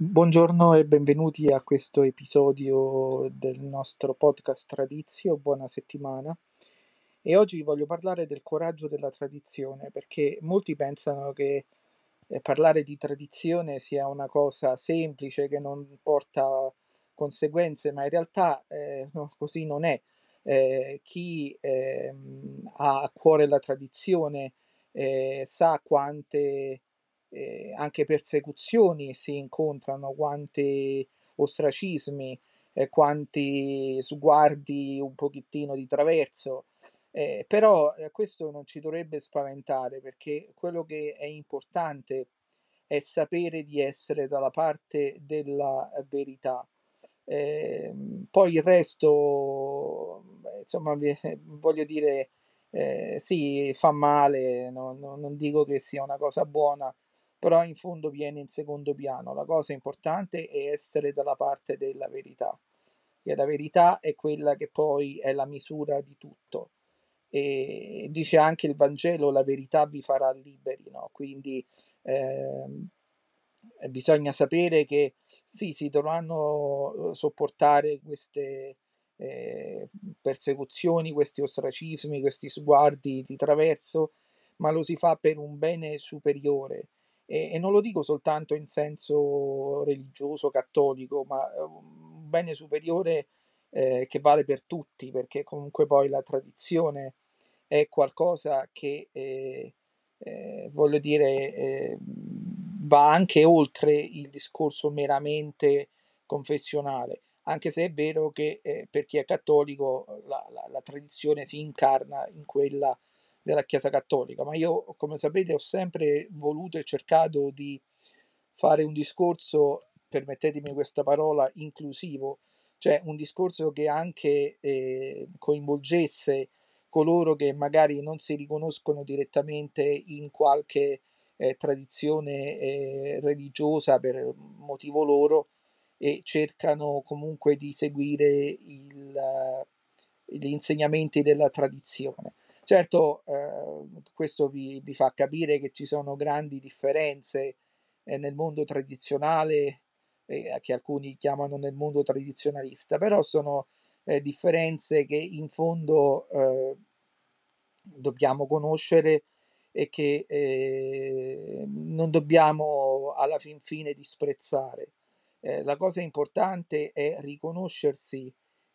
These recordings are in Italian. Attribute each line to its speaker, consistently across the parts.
Speaker 1: Buongiorno e benvenuti a questo episodio del nostro podcast Tradizio, buona settimana. E oggi voglio parlare del coraggio della tradizione, perché molti pensano che eh, parlare di tradizione sia una cosa semplice che non porta conseguenze, ma in realtà eh, così non è. Eh, chi ehm, ha a cuore la tradizione eh, sa quante eh, anche persecuzioni si incontrano, quanti ostracismi, eh, quanti sguardi un pochettino di traverso. Eh, però eh, questo non ci dovrebbe spaventare perché quello che è importante è sapere di essere dalla parte della verità. Eh, poi il resto, insomma, voglio dire, eh, sì, fa male, no, no, non dico che sia una cosa buona, però in fondo viene in secondo piano. La cosa importante è essere dalla parte della verità, che la verità è quella che poi è la misura di tutto. E dice anche il Vangelo, la verità vi farà liberi, no? Quindi ehm, bisogna sapere che sì, si dovranno sopportare queste eh, persecuzioni, questi ostracismi, questi sguardi di traverso, ma lo si fa per un bene superiore e, e non lo dico soltanto in senso religioso, cattolico, ma un bene superiore eh, che vale per tutti, perché comunque poi la tradizione è qualcosa che, eh, eh, voglio dire, eh, va anche oltre il discorso meramente confessionale, anche se è vero che eh, per chi è cattolico la, la, la tradizione si incarna in quella della Chiesa Cattolica, ma io, come sapete, ho sempre voluto e cercato di fare un discorso, permettetemi questa parola, inclusivo, cioè un discorso che anche eh, coinvolgesse coloro che magari non si riconoscono direttamente in qualche eh, tradizione eh, religiosa per motivo loro e cercano comunque di seguire il, gli insegnamenti della tradizione. Certo, eh, questo vi, vi, fa capire che ci sono grandi differenze eh, nel mondo tradizionale, eh, che alcuni chiamano nel mondo tradizionalista, però sono eh, differenze che in fondo eh, dobbiamo conoscere e che eh, non dobbiamo alla fin fine disprezzare. la cosa importante è riconoscersi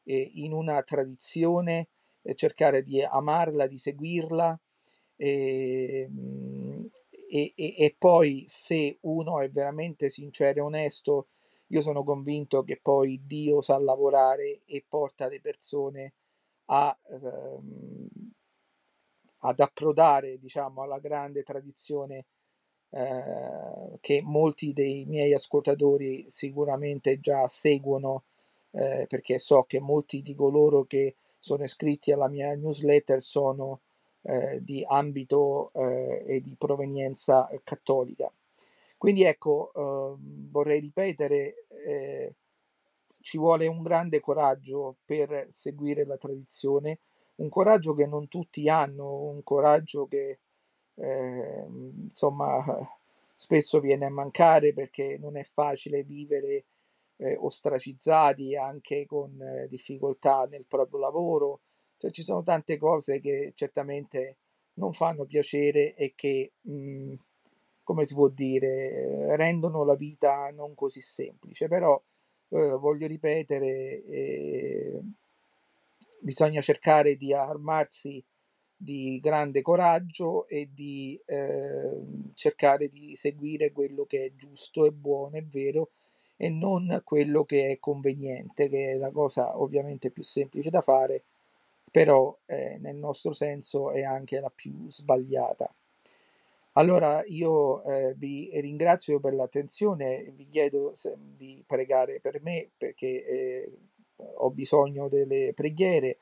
Speaker 1: in una tradizione cercare di amarla, di seguirla ehm, e, e, e, poi se uno è veramente sincero e onesto, io sono convinto che poi Dio sa lavorare e porta le persone a, ehm, ad approdare diciamo alla grande tradizione eh, che molti dei miei ascoltatori sicuramente già seguono eh, perché so che molti di coloro che sono iscritti alla mia newsletter sono eh, di ambito eh, e di provenienza cattolica. Quindi ecco, eh, vorrei ripetere, eh, ci vuole un grande coraggio per seguire la tradizione, un coraggio che non tutti hanno, un coraggio che eh, insomma spesso viene a mancare perché non è facile vivere eh, ostracizzati anche con eh, difficoltà nel proprio lavoro. Cioè, ci sono tante cose che certamente non fanno piacere e che, mh, mm, come si può dire, rendono la vita non così semplice. Però eh, voglio ripetere, eh, bisogna cercare di armarsi di grande coraggio e di eh, cercare di seguire quello che è giusto e buono e vero e non quello che è conveniente, che è la cosa ovviamente più semplice da fare, però eh, nel nostro senso è anche la più sbagliata. Allora io eh, vi ringrazio per l'attenzione, vi chiedo se, di pregare per me perché eh, ho bisogno delle preghiere.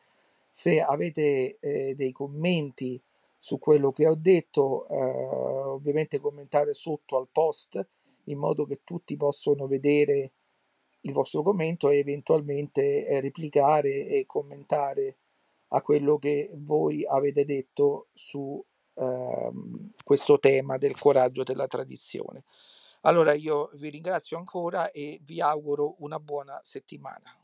Speaker 1: Se avete eh, dei commenti su quello che ho detto, eh, ovviamente commentate sotto al post in modo che tutti possano vedere il vostro commento e eventualmente eh, replicare e commentare a quello che voi avete detto su ehm, questo tema del coraggio della tradizione. Allora io vi ringrazio ancora e vi auguro una buona settimana.